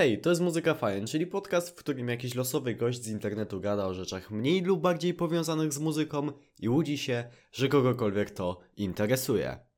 Hej, to jest Muzyka Fajn, czyli podcast, w którym jakiś losowy gość z internetu gada o rzeczach mniej lub bardziej powiązanych z muzyką i łudzi się, że kogokolwiek to interesuje.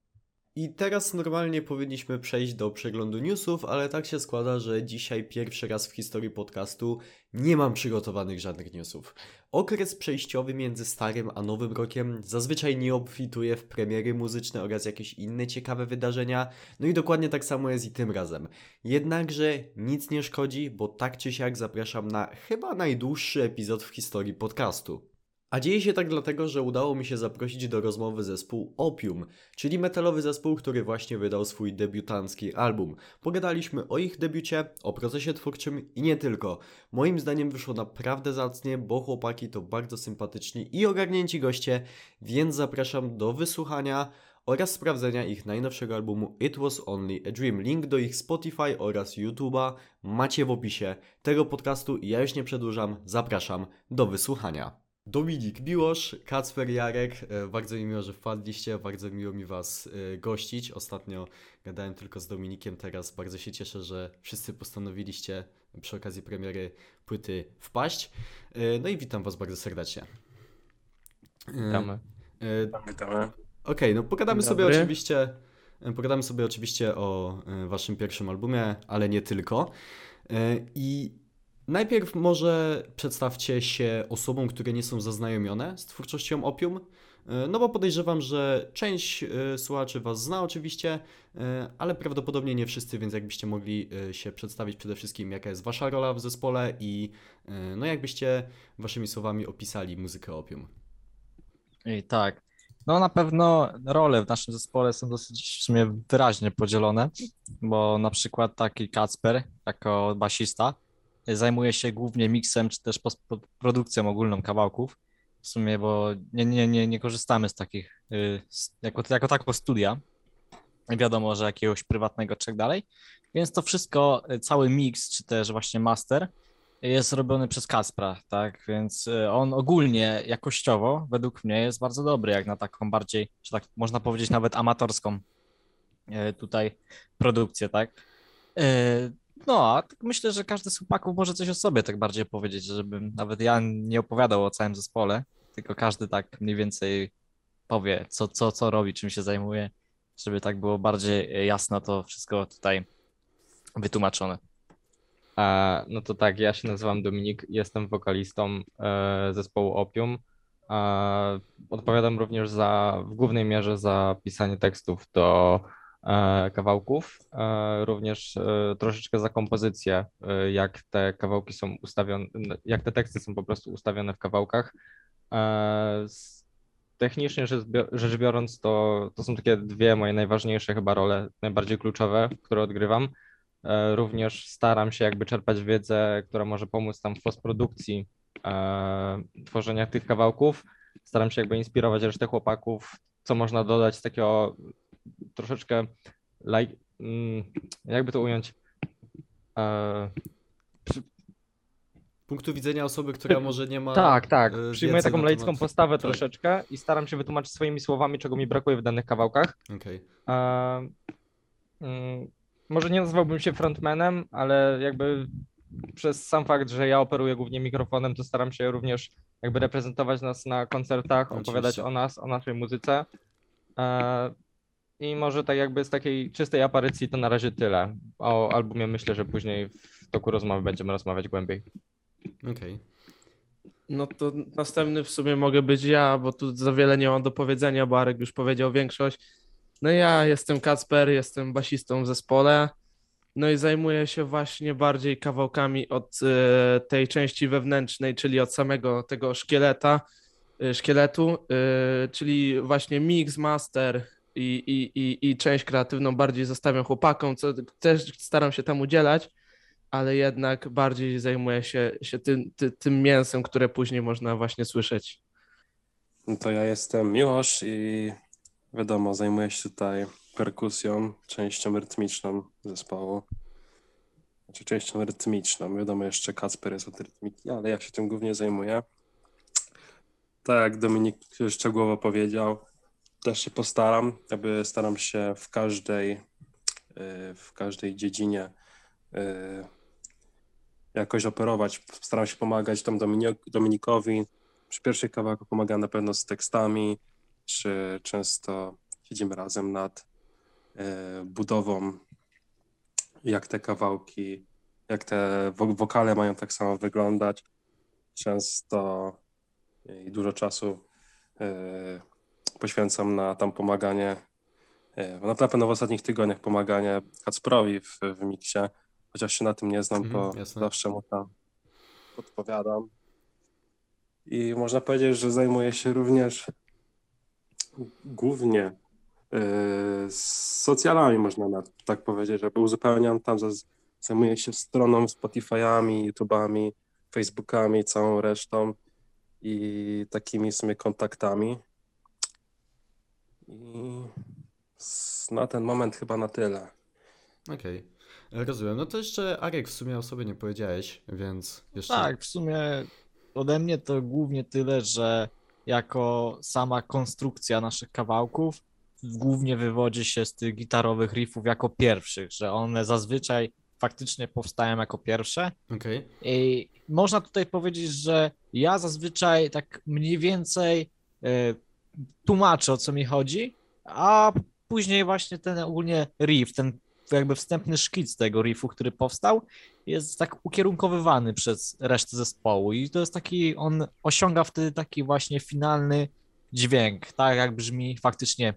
I teraz normalnie powinniśmy przejść do przeglądu newsów, ale tak się składa, że dzisiaj pierwszy raz w historii podcastu nie mam przygotowanych żadnych newsów. Okres przejściowy między starym a nowym rokiem zazwyczaj nie obfituje w premiery muzyczne oraz jakieś inne ciekawe wydarzenia, no i dokładnie tak samo jest i tym razem. Jednakże nic nie szkodzi, bo tak czy siak zapraszam na chyba najdłuższy epizod w historii podcastu. A dzieje się tak dlatego, że udało mi się zaprosić do rozmowy zespół Opium, czyli metalowy zespół, który właśnie wydał swój debiutancki album. Pogadaliśmy o ich debiucie, o procesie twórczym i nie tylko. Moim zdaniem wyszło naprawdę zacnie, bo chłopaki to bardzo sympatyczni i ogarnięci goście, więc zapraszam do wysłuchania oraz sprawdzenia ich najnowszego albumu It Was Only a Dream. Link do ich Spotify oraz YouTube'a macie w opisie tego podcastu ja już nie przedłużam, zapraszam do wysłuchania. Dominik Miłosz, Kacper Jarek, e, bardzo mi miło, że wpadliście, bardzo miło mi Was e, gościć. Ostatnio gadałem tylko z Dominikiem, teraz bardzo się cieszę, że wszyscy postanowiliście przy okazji premiery płyty wpaść. E, no i witam Was bardzo serdecznie. Witamy. Witamy. Okej, okay, no pogadamy sobie oczywiście pogadamy sobie oczywiście o Waszym pierwszym albumie, ale nie tylko. I Najpierw może przedstawcie się osobom, które nie są zaznajomione z twórczością Opium, e, no bo podejrzewam, że część e, słuchaczy Was zna oczywiście, e, ale prawdopodobnie nie wszyscy, więc jakbyście mogli się przedstawić przede wszystkim, jaka jest Wasza rola w zespole i no jakbyście Waszymi słowami opisali muzykę Opium. I tak. No na pewno role w naszym zespole są dosyć w sumie wyraźnie podzielone, bo na przykład taki Kacper jako basista zajmuję się głównie miksem, czy też produkcją ogólną kawałków. W sumie, bo nie, nie, nie, nie korzystamy z takich, y, jako, jako tako studia. Wiadomo, że jakiegoś prywatnego czy tak dalej. Więc to wszystko, y, cały mix, czy też właśnie master jest robiony przez Kaspra, tak? Więc y, on ogólnie jakościowo, według mnie, jest bardzo dobry, jak na taką bardziej, że tak można powiedzieć, nawet amatorską tutaj produkcję, tak? No, a tak myślę, że każdy z chłopaków może coś o sobie tak bardziej powiedzieć, żebym nawet ja nie opowiadał o całym zespole, tylko każdy tak mniej więcej powie, co, co, co robi, czym się zajmuje, żeby tak było bardziej jasno to wszystko tutaj wytłumaczone. E, no to tak, ja się nazywam Dominik, jestem wokalistą e, zespołu Opium. E, odpowiadam również za, w głównej mierze za pisanie tekstów do kawałków, e, również e, troszeczkę za kompozycję, jak te kawałki są ustawione, jak te teksty są po prostu ustawione w kawałkach. Technicznie rzecz biorąc, to, to są takie dwie moje najważniejsze chyba role, najbardziej kluczowe, które odgrywam. Również staram się jakby czerpać wiedzę, która może pomóc tam w postprodukcji tworzenia tych kawałków. Staram się jakby inspirować resztę chłopaków, co można dodać z takiego troszeczkę like, mm, jakby to ująć. E, punktu widzenia osoby, która może nie ma. Tak, tak. e, Przyjmuję taką laicką temat- postawę tak. troszeczkę i staram się wytłumaczyć swoimi słowami, czego mi brakuje w danych kawałkach. Okej. E, mm, może nie nazwałbym się frontmanem, ale jakby przez sam fakt, że ja operuję głównie mikrofonem, to staram się również jakby reprezentować nas na koncertach, opowiadać Oczywiście. o nas, o naszej muzyce. I może tak jakby z takiej czystej aparycji to na razie tyle. O albumie myślę, że później w toku rozmowy będziemy rozmawiać głębiej. Okej. No to następny w sumie mogę być ja, bo tu za wiele nie mam do powiedzenia, bo Arek już powiedział większość. No ja jestem Kacper, jestem basistą w zespole. No i zajmuję się właśnie bardziej kawałkami od e, tej części wewnętrznej, czyli od samego tego szkieleta, e, szkieletu, e, czyli właśnie mix, master i, i, i, i część kreatywną bardziej zostawiam chłopakom, co też staram się tam udzielać ale jednak bardziej zajmuję się, się tym, ty, tym mięsem, które później można właśnie słyszeć. No to ja jestem Miłosz i wiadomo, zajmuję się tutaj perkusją, częścią rytmiczną zespołu. Znaczy częścią rytmiczną. Wiadomo, jeszcze Kacper jest od rytmiki, ale ja się tym głównie zajmuję. Tak jak Dominik szczegółowo powiedział, też się postaram, jakby staram się w każdej, y, w każdej dziedzinie y, jakoś operować. Staram się pomagać tam Domini- Dominikowi. Przy pierwszych kawałkach pomagam na pewno z tekstami, czy często siedzimy razem nad e, budową, jak te kawałki, jak te wo- wokale mają tak samo wyglądać. Często i dużo czasu poświęcam na tam pomaganie, e, no na pewno w ostatnich tygodniach pomaganie Kacprowi w, w miksie, chociaż się na tym nie znam, to jasne. zawsze mu tam podpowiadam. I można powiedzieć, że zajmuję się również głównie z socjalami, można na, tak powiedzieć, żeby uzupełniam tam, zajmuję się stroną, Spotify'ami, YouTube'ami, Facebookami, całą resztą i takimi w sumie kontaktami. I na ten moment chyba na tyle. Okej, rozumiem. No to jeszcze Arek w sumie o sobie nie powiedziałeś, więc jeszcze... Tak, w sumie ode mnie to głównie tyle, że jako sama konstrukcja naszych kawałków głównie wywodzi się z tych gitarowych riffów jako pierwszych, że one zazwyczaj faktycznie powstają jako pierwsze. Okej, I można tutaj powiedzieć, że ja zazwyczaj tak mniej więcej e, tłumaczę o co mi chodzi, a później właśnie ten ogólnie riff, ten jakby wstępny szkic tego riffu, który powstał, jest tak ukierunkowywany przez resztę zespołu i to jest taki, on osiąga wtedy taki właśnie finalny dźwięk, tak jak brzmi faktycznie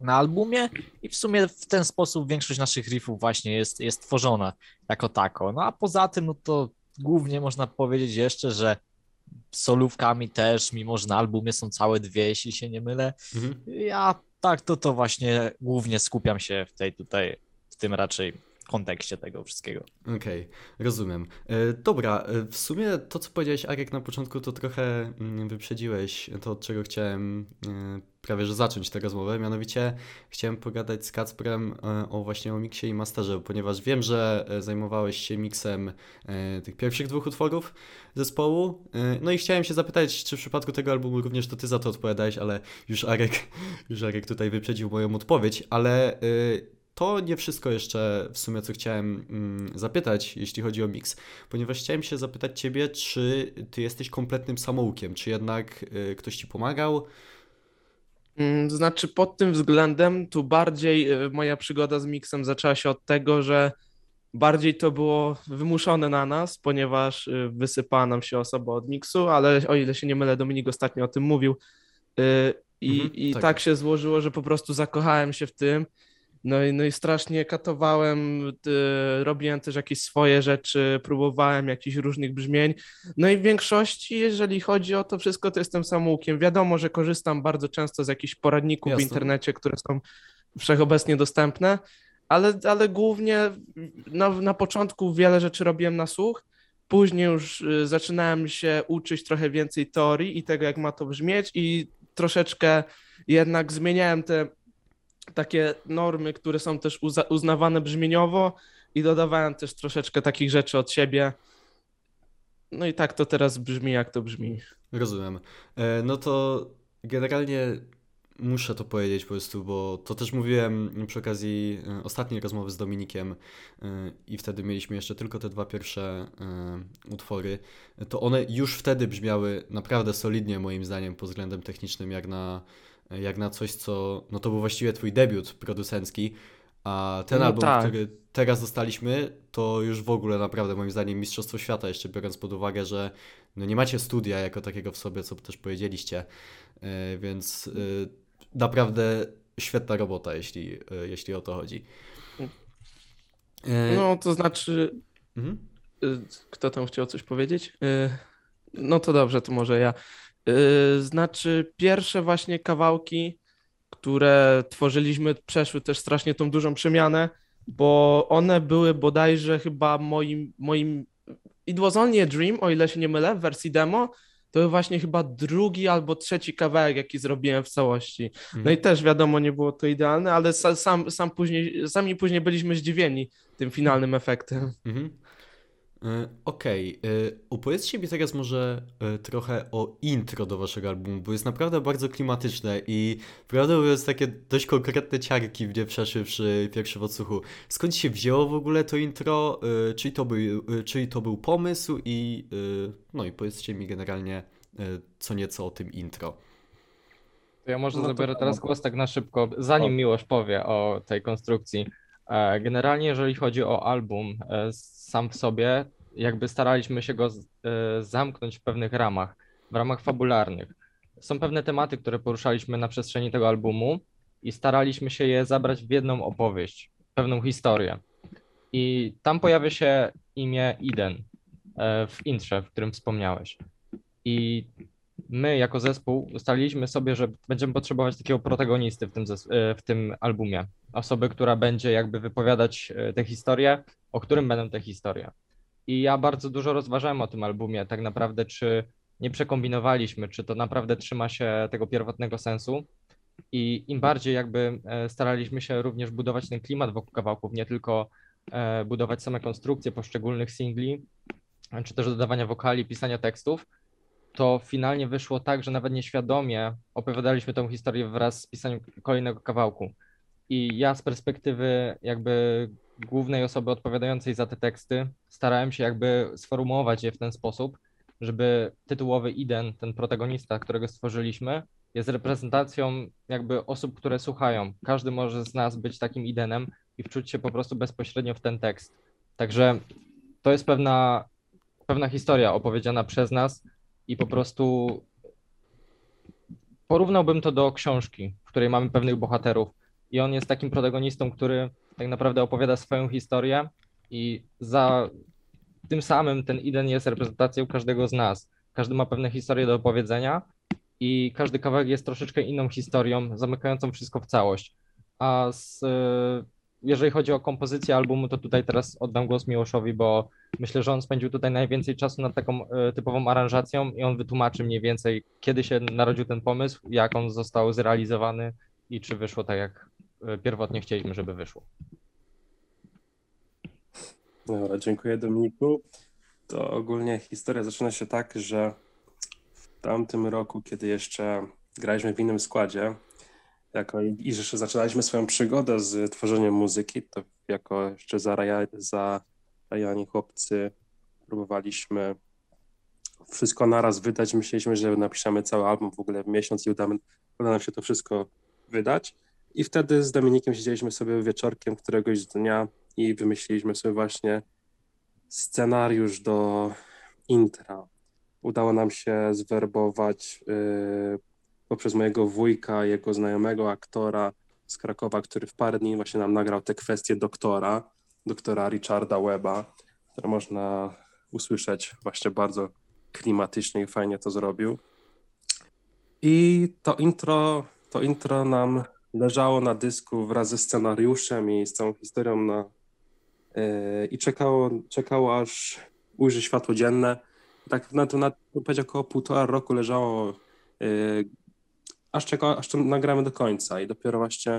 na albumie i w sumie w ten sposób większość naszych riffów właśnie jest, jest tworzona jako tako. No a poza tym, no to głównie można powiedzieć jeszcze, że solówkami też, mimo że na albumie są całe dwie, jeśli się nie mylę, mhm. ja tak to to właśnie głównie skupiam się w tej tutaj, w tym raczej kontekście tego wszystkiego. Okej, rozumiem. E, dobra, e, w sumie to, co powiedziałeś, Arek, na początku, to trochę mm, wyprzedziłeś to, od czego chciałem e, prawie że zacząć tę rozmowę. Mianowicie chciałem pogadać z Kacprem e, o właśnie o miksie i masterze, ponieważ wiem, że e, zajmowałeś się miksem e, tych pierwszych dwóch utworów zespołu. No i chciałem się zapytać, czy w przypadku tego albumu również to ty za to odpowiadałeś, ale już Arek, już Arek tutaj wyprzedził moją odpowiedź, ale to nie wszystko jeszcze w sumie, co chciałem mm, zapytać, jeśli chodzi o mix, ponieważ chciałem się zapytać Ciebie, czy Ty jesteś kompletnym samoukiem, czy jednak ktoś Ci pomagał? Mm, Znaczy, pod tym względem, tu bardziej e, moja przygoda z miksem zaczęła się od tego, że bardziej to było wymuszone na nas, ponieważ e, wysypała nam się osoba od miksu, ale o ile się nie mylę, Dominik ostatnio o tym mówił. E, I, Mhm, i tak. tak. się złożyło, że po prostu zakochałem się w tym. No i, no i strasznie katowałem, e, robiłem też jakieś swoje rzeczy, próbowałem jakichś różnych brzmień. No i w większości, jeżeli chodzi o to wszystko, to jestem samoukiem. Wiadomo, że korzystam bardzo często z jakichś poradników Jasne. w internecie, które są wszechobecnie dostępne, ale, ale głównie na, na początku wiele rzeczy robiłem na słuch. Później już y, zaczynałem się uczyć trochę więcej teorii i tego, jak ma to brzmieć, i troszeczkę jednak zmieniałem te takie normy, które są też uznawane brzmieniowo, i dodawałem też troszeczkę takich rzeczy od siebie. No i tak to teraz brzmi, jak to brzmi. Rozumiem. E, no to generalnie muszę to powiedzieć po prostu, bo to też mówiłem przy okazji e, ostatniej rozmowy z Dominikiem e, i wtedy mieliśmy jeszcze tylko te dwa pierwsze utwory. To one już wtedy brzmiały naprawdę solidnie moim zdaniem pod względem technicznym, jak na, jak na coś, co no to był właściwie twój debiut producencki. A ten No album, tak. który teraz dostaliśmy, to już w ogóle naprawdę moim zdaniem Mistrzostwo Świata, jeszcze biorąc pod uwagę, że no nie macie studia jako takiego w sobie, co też powiedzieliście, e, więc e, naprawdę świetna robota, jeśli, e, jeśli o to chodzi. E, No to znaczy, mhm. Y, Kto tam chciał coś powiedzieć? Y, No to dobrze, to może ja. Y, Znaczy, pierwsze właśnie kawałki, które tworzyliśmy, przeszły też strasznie tą dużą przemianę, bo one były bodajże chyba moim, moim It was only a dream, o ile się nie mylę, w wersji demo. To był właśnie chyba drugi albo trzeci kawałek, jaki zrobiłem w całości. No i też wiadomo, nie było to idealne, ale sa- sam, sam później, sami później byliśmy zdziwieni tym finalnym efektem. Mhm. E, Okej, e, opowiedzcie mi teraz może e, trochę o intro do waszego albumu, bo jest naprawdę bardzo klimatyczne i prawda mówiąc takie dość konkretne ciarki mnie przeszły przy pierwszym odsłuchu. Skąd się wzięło w ogóle to intro? E, Czyj to był, e, czyj to był pomysł i e, no i powiedzcie mi generalnie e, co nieco o tym intro. To ja może No to zabiorę tak. teraz głos tak na szybko, zanim O. Miłosz powie o tej konstrukcji. E, Generalnie, jeżeli chodzi o album e, sam w sobie, jakby staraliśmy się go z- e, zamknąć w pewnych ramach, w ramach fabularnych. Są pewne tematy, które poruszaliśmy na przestrzeni tego albumu i staraliśmy się je zabrać w jedną opowieść, pewną historię. I tam pojawia się imię Iden e, w intrze, w którym wspomniałeś. I my jako zespół ustaliliśmy sobie, że będziemy potrzebować takiego protagonisty w tym, e, w tym albumie. Osoby, która będzie jakby wypowiadać e, tę historię, o którym będą te historie. I ja bardzo dużo rozważałem o tym albumie, tak naprawdę, czy nie przekombinowaliśmy, czy to naprawdę trzyma się tego pierwotnego sensu. I im bardziej jakby e, staraliśmy się również budować ten klimat wokół kawałków, nie tylko e, budować same konstrukcje poszczególnych singli, czy też dodawania wokali, pisania tekstów, to finalnie wyszło tak, że nawet nieświadomie opowiadaliśmy tę historię wraz z pisaniem kolejnego kawałku. I ja z perspektywy jakby głównej osoby odpowiadającej za te teksty starałem się jakby sformułować je w ten sposób, żeby tytułowy Iden, ten protagonista, którego stworzyliśmy, jest reprezentacją jakby osób, które słuchają. Każdy może z nas być takim Idenem i wczuć się po prostu bezpośrednio w ten tekst. Także to jest pewna, pewna historia opowiedziana przez nas i po prostu porównałbym to do książki, w której mamy pewnych bohaterów i on jest takim protagonistą, który tak naprawdę opowiada swoją historię i za tym samym ten Iden jest reprezentacją każdego z nas. Każdy ma pewne historie do opowiedzenia i każdy kawałek jest troszeczkę inną historią, zamykającą wszystko w całość. A z, jeżeli chodzi o kompozycję albumu, to tutaj teraz oddam głos Miłoszowi, bo myślę, że on spędził tutaj najwięcej czasu nad taką e, typową aranżacją i on wytłumaczy mniej więcej, kiedy się narodził ten pomysł, jak on został zrealizowany i czy wyszło tak, jak e, pierwotnie chcieliśmy, żeby wyszło. Dobra, dziękuję Dominiku. To ogólnie historia zaczyna się tak, że w tamtym roku, kiedy jeszcze graliśmy w innym składzie, jako i że zaczynaliśmy swoją przygodę z tworzeniem muzyki, to jako jeszcze zaraja, zarajani chłopcy próbowaliśmy wszystko naraz wydać. Myśleliśmy, że napiszemy cały album w ogóle w miesiąc i uda, uda nam się to wszystko wydać. I wtedy z Dominikiem siedzieliśmy sobie wieczorkiem któregoś dnia i wymyśliliśmy sobie właśnie scenariusz do intra. Udało nam się zwerbować yy, poprzez mojego wujka, jego znajomego aktora z Krakowa, który w parę dni właśnie nam nagrał te kwestie doktora, doktora Richarda Weba, które można usłyszeć właśnie bardzo klimatycznie i fajnie to zrobił. I to intro, to intro nam leżało na dysku wraz ze scenariuszem i z całą historią na, yy, i czekało, czekało aż ujrzy światło dzienne. Tak na to, na, powiedział, około półtora roku leżało, yy, aż, czeka, aż to nagramy do końca i dopiero właśnie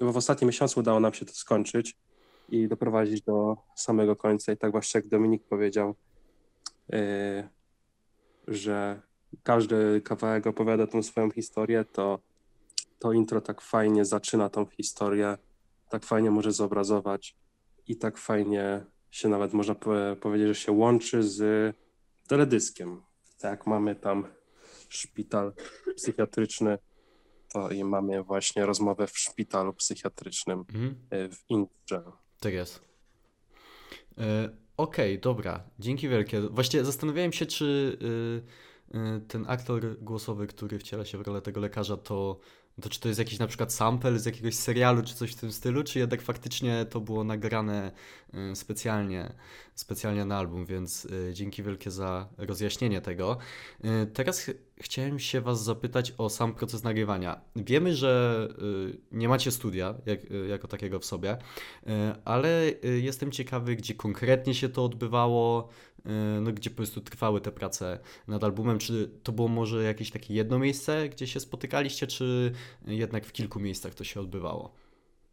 yy, w ostatnim miesiącu udało nam się to skończyć i doprowadzić do samego końca i tak właśnie jak Dominik powiedział, yy, że każdy kawałek opowiada tą swoją historię, to to intro tak fajnie zaczyna tą historię, tak fajnie może zobrazować i tak fajnie się nawet można powie- powiedzieć, że się łączy z teledyskiem. Tak mamy tam szpital psychiatryczny, to i mamy właśnie rozmowę w szpitalu psychiatrycznym Mhm. y, w intrze. Tak jest. E, Okej, dobra, dzięki wielkie. Właściwie zastanawiałem się, czy y, ten aktor głosowy, który wciela się w rolę tego lekarza, to, to czy to jest jakiś na przykład sample z jakiegoś serialu, czy coś w tym stylu, czy jednak faktycznie to było nagrane y, specjalnie, specjalnie na album, więc y, dzięki wielkie za rozjaśnienie tego. Y, Teraz ch chciałem się Was zapytać o sam proces nagrywania. Wiemy, że nie macie studia jak, jako takiego w sobie, ale jestem ciekawy, gdzie konkretnie się to odbywało, no gdzie po prostu trwały te prace nad albumem. Czy to było może jakieś takie jedno miejsce, gdzie się spotykaliście, czy jednak w kilku miejscach to się odbywało?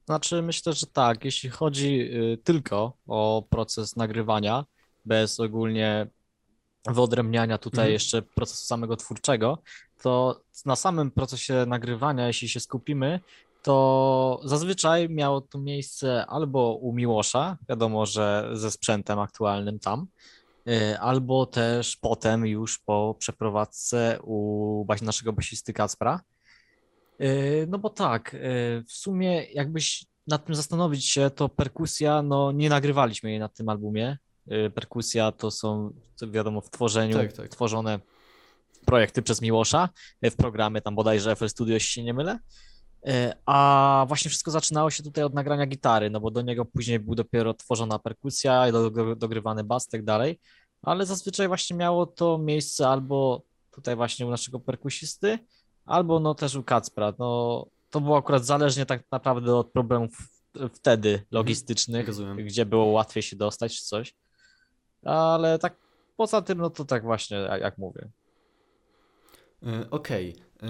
Znaczy, myślę, że tak, jeśli chodzi y, tylko o proces nagrywania, bez ogólnie wyodrębniania tutaj Mhm. jeszcze procesu samego twórczego, to na samym procesie nagrywania, jeśli się skupimy, to zazwyczaj miało to miejsce albo u Miłosza, wiadomo, że ze sprzętem aktualnym tam, y, albo też potem już po przeprowadzce u naszego basisty Kacpra. Yy, No bo tak, yy, w sumie jakbyś nad tym zastanowić się, to perkusja, no nie nagrywaliśmy jej na tym albumie. Perkusja to są, wiadomo, w tworzeniu Tak, tak. tworzone projekty przez Miłosza w programie tam bodajże FL Studio, jeśli się nie mylę. Yy, A właśnie wszystko zaczynało się tutaj od nagrania gitary, no bo do niego później był dopiero tworzona perkusja, do- dogrywany bas i tak dalej, ale zazwyczaj właśnie miało to miejsce albo tutaj właśnie u naszego perkusisty, albo no też u Kacpra. No, to było akurat zależnie tak naprawdę od problemów wtedy logistycznych, rozumiem. gdzie było łatwiej się dostać czy coś. Ale tak poza tym, no to tak właśnie, jak, jak mówię. E, Okej. E,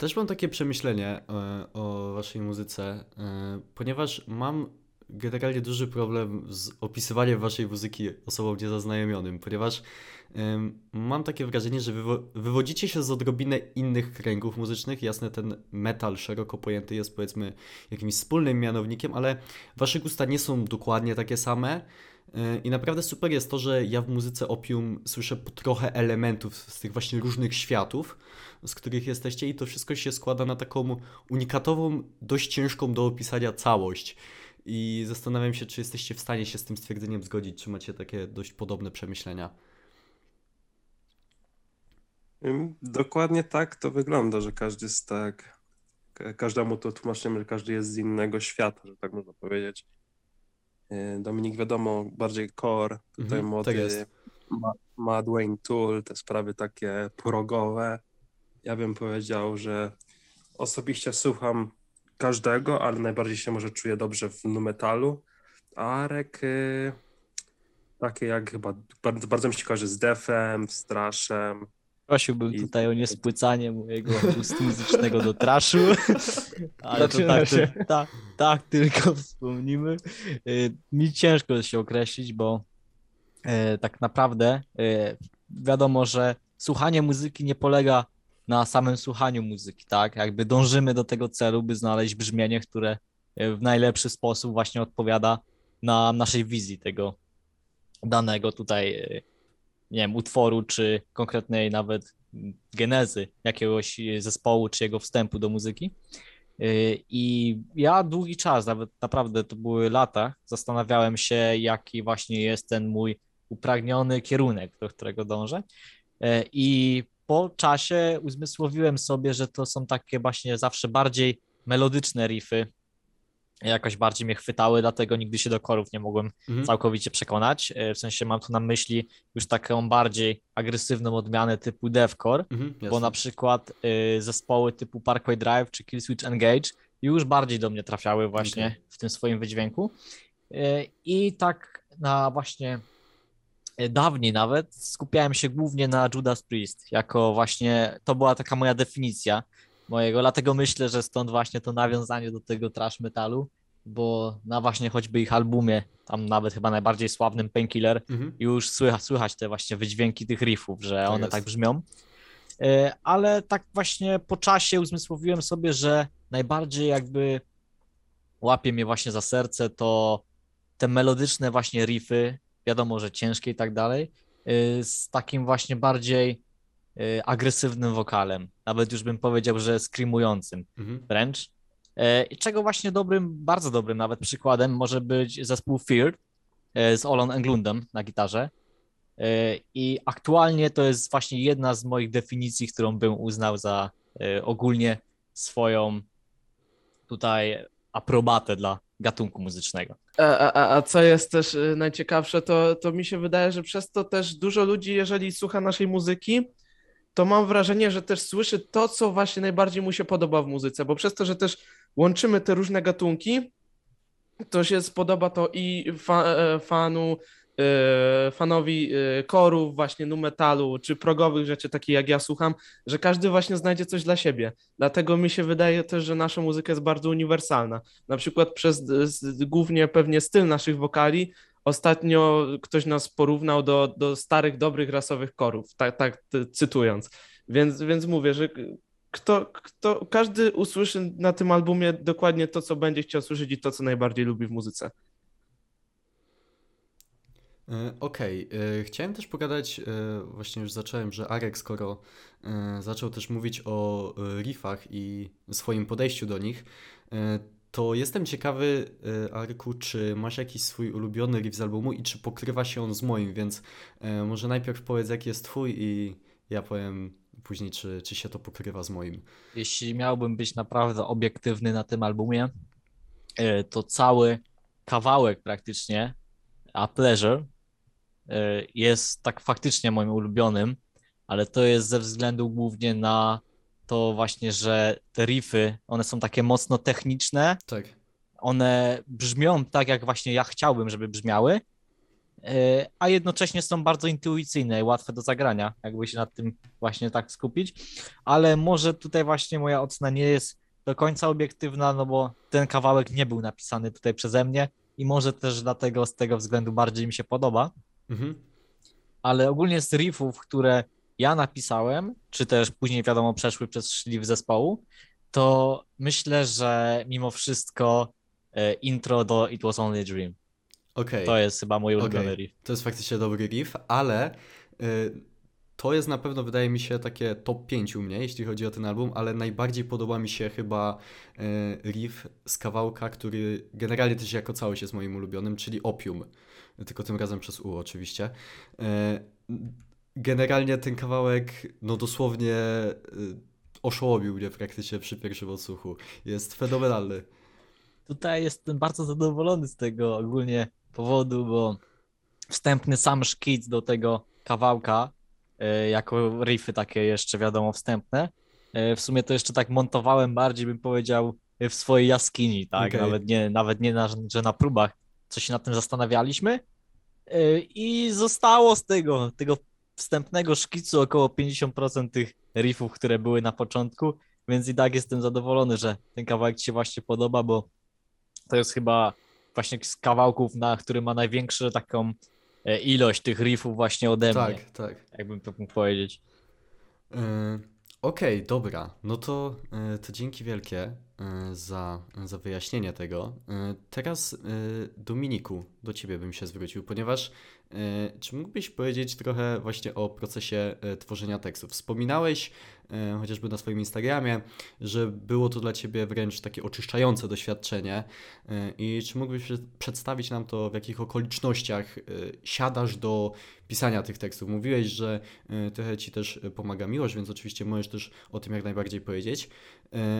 Też mam takie przemyślenie e, o waszej muzyce, e, ponieważ mam generalnie duży problem z opisywaniem waszej muzyki osobom niezaznajomionym, ponieważ mam takie wrażenie, że wywo- wywodzicie się z odrobinę innych kręgów muzycznych. Jasne, ten metal szeroko pojęty jest powiedzmy jakimś wspólnym mianownikiem, ale wasze gusta nie są dokładnie takie same. I naprawdę super jest to, że ja w muzyce Opium słyszę trochę elementów z tych właśnie różnych światów, z których jesteście, i to wszystko się składa na taką unikatową, dość ciężką do opisania całość. I zastanawiam się, czy jesteście w stanie się z tym stwierdzeniem zgodzić, czy macie takie dość podobne przemyślenia. Dokładnie tak to wygląda, że każdy jest tak. ka- Każdemu to tłumaczymy, że każdy jest z innego świata, że tak można powiedzieć. Yy, Dominik, wiadomo, bardziej core, tutaj Mhm, młody tak jest. Ma- Mad Wayne Tool, te sprawy takie progowe. Ja bym powiedział, że osobiście słucham każdego, ale najbardziej się może czuję dobrze w nu metalu. A Arek, yy, takie jak chyba, bardzo, bardzo mi się kojarzy z Defem, Straszem. Prosiłbym tutaj o niespłycanie mojego gustu muzycznego do traszu, ale to tak, się. ty- tak, tak tylko wspomnimy. Y, Mi ciężko się określić, bo e, tak naprawdę e, wiadomo, że słuchanie muzyki nie polega na samym słuchaniu muzyki, tak? Jakby dążymy do tego celu, by znaleźć brzmienie, które e, w najlepszy sposób właśnie odpowiada na naszej wizji tego danego tutaj, nie wiem, utworu, czy konkretnej nawet genezy jakiegoś zespołu, czy jego wstępu do muzyki. Yy, I ja długi czas, nawet naprawdę to były lata, zastanawiałem się, jaki właśnie jest ten mój upragniony kierunek, do którego dążę. Yy, I po czasie uzmysłowiłem sobie, że to są takie właśnie zawsze bardziej melodyczne riffy, jakoś bardziej mnie chwytały, dlatego nigdy się do korów nie mogłem Mhm. całkowicie przekonać. Yy, W sensie mam tu na myśli już taką bardziej agresywną odmianę typu deathcore, Mhm, bo jasne. na przykład y, zespoły typu Parkway Drive czy Killswitch Engage już bardziej do mnie trafiały właśnie Okej. w tym swoim wydźwięku. Y, I tak na właśnie dawniej nawet skupiałem się głównie na Judas Priest, jako właśnie to była taka moja definicja mojego, dlatego myślę, że stąd właśnie to nawiązanie do tego trash metalu, bo na właśnie choćby ich albumie, tam nawet chyba najbardziej sławnym Painkiller, Mhm. już słychać, słychać te właśnie wydźwięki tych riffów, że one jest. tak brzmią. E, Ale tak właśnie po czasie uzmysłowiłem sobie, że najbardziej jakby łapie mnie właśnie za serce to te melodyczne właśnie riffy, wiadomo, że ciężkie i tak dalej, y, z takim właśnie bardziej y, agresywnym wokalem. Nawet już bym powiedział, że screamującym Mhm. wręcz. E, I czego właśnie dobrym, bardzo dobrym nawet przykładem może być zespół Fear e, z Olon Englundem na gitarze. E, I aktualnie to jest właśnie jedna z moich definicji, którą bym uznał za e, ogólnie swoją tutaj aprobatę dla gatunku muzycznego. A, a, a- co jest też najciekawsze, to, to mi się wydaje, że przez to też dużo ludzi, jeżeli słucha naszej muzyki, to mam wrażenie, że też słyszy to, co właśnie najbardziej mu się podoba w muzyce, bo przez to, że też łączymy te różne gatunki, to się spodoba to i fa, e, fanu e, fanowi e, korów, właśnie nu metalu, czy progowych rzeczy, takich jak ja słucham, że każdy właśnie znajdzie coś dla siebie. Dlatego mi się wydaje też, że nasza muzyka jest bardzo uniwersalna. Na przykład przez głównie pewnie styl naszych wokali, Ostatnio ktoś nas porównał do, do starych, dobrych rasowych korów, tak, tak cytując. Więc, więc mówię, że kto, kto, każdy usłyszy na tym albumie dokładnie to, co będzie chciał słyszeć i to, co najbardziej lubi w muzyce. E, okej, okay. E, chciałem też pogadać, e, właśnie już zacząłem, że Arek, skoro zaczął też mówić o riffach i swoim podejściu do nich, to jestem ciekawy, Arku, czy masz jakiś swój ulubiony riff z albumu i czy pokrywa się on z moim, więc może najpierw powiedz, jaki jest twój i ja powiem później, czy, czy się to pokrywa z moim. Jeśli miałbym być naprawdę obiektywny na tym albumie, to cały kawałek praktycznie, A Pleasure, E, jest tak faktycznie moim ulubionym, ale to jest ze względu głównie na to właśnie, że te riffy, one są takie mocno techniczne. Tak. One brzmią tak, jak właśnie ja chciałbym, żeby brzmiały, e, a jednocześnie są bardzo intuicyjne i łatwe do zagrania, jakby się nad tym właśnie tak skupić. Ale może tutaj właśnie moja ocena nie jest do końca obiektywna, no bo ten kawałek nie był napisany tutaj przeze mnie i może też dlatego z tego względu bardziej mi się podoba. Mhm. Ale ogólnie z riffów, które ja napisałem, czy też później wiadomo przeszły przez szlif zespołu, to myślę, że mimo wszystko e, intro do It Was Only a Dream. Okay. To jest chyba mój ulubiony okay. riff. To jest faktycznie dobry riff, ale y, to jest na pewno, wydaje mi się, takie top 5 u mnie, jeśli chodzi o ten album, ale najbardziej podoba mi się chyba y, riff z kawałka, który generalnie też jako całość jest moim ulubionym, czyli Opium tylko tym razem przez U oczywiście. E, generalnie ten kawałek, no dosłownie e, oszołomił mnie praktycznie przy pierwszym odsłuchu. Jest fenomenalny. Tutaj jestem bardzo zadowolony z tego ogólnie powodu, bo wstępny sam szkic do tego kawałka, e, jako riffy takie jeszcze wiadomo wstępne, w sumie to jeszcze tak montowałem bardziej, bym powiedział, w swojej jaskini, tak? Okay. Nawet nie, nawet nie na, że na próbach, co się nad tym zastanawialiśmy. I zostało z tego, tego wstępnego szkicu około 50% tych riffów, które były na początku, więc i tak jestem zadowolony, że ten kawałek Ci się właśnie podoba, bo to jest chyba właśnie z kawałków, na który ma największą taką e, ilość tych riffów właśnie ode mnie. Tak, tak. Jakbym to mógł powiedzieć. Yy, Okej, okay, dobra. No to, yy, to dzięki wielkie. E, za, za wyjaśnienie tego. Teraz Dominiku, do Ciebie bym się zwrócił, ponieważ czy mógłbyś powiedzieć trochę właśnie o procesie tworzenia tekstów? Wspominałeś chociażby na swoim Instagramie, że było to dla Ciebie wręcz takie oczyszczające doświadczenie i czy mógłbyś przedstawić nam to, w jakich okolicznościach siadasz do pisania tych tekstów? Mówiłeś, że trochę Ci też pomaga miłość, więc oczywiście możesz też o tym jak najbardziej powiedzieć,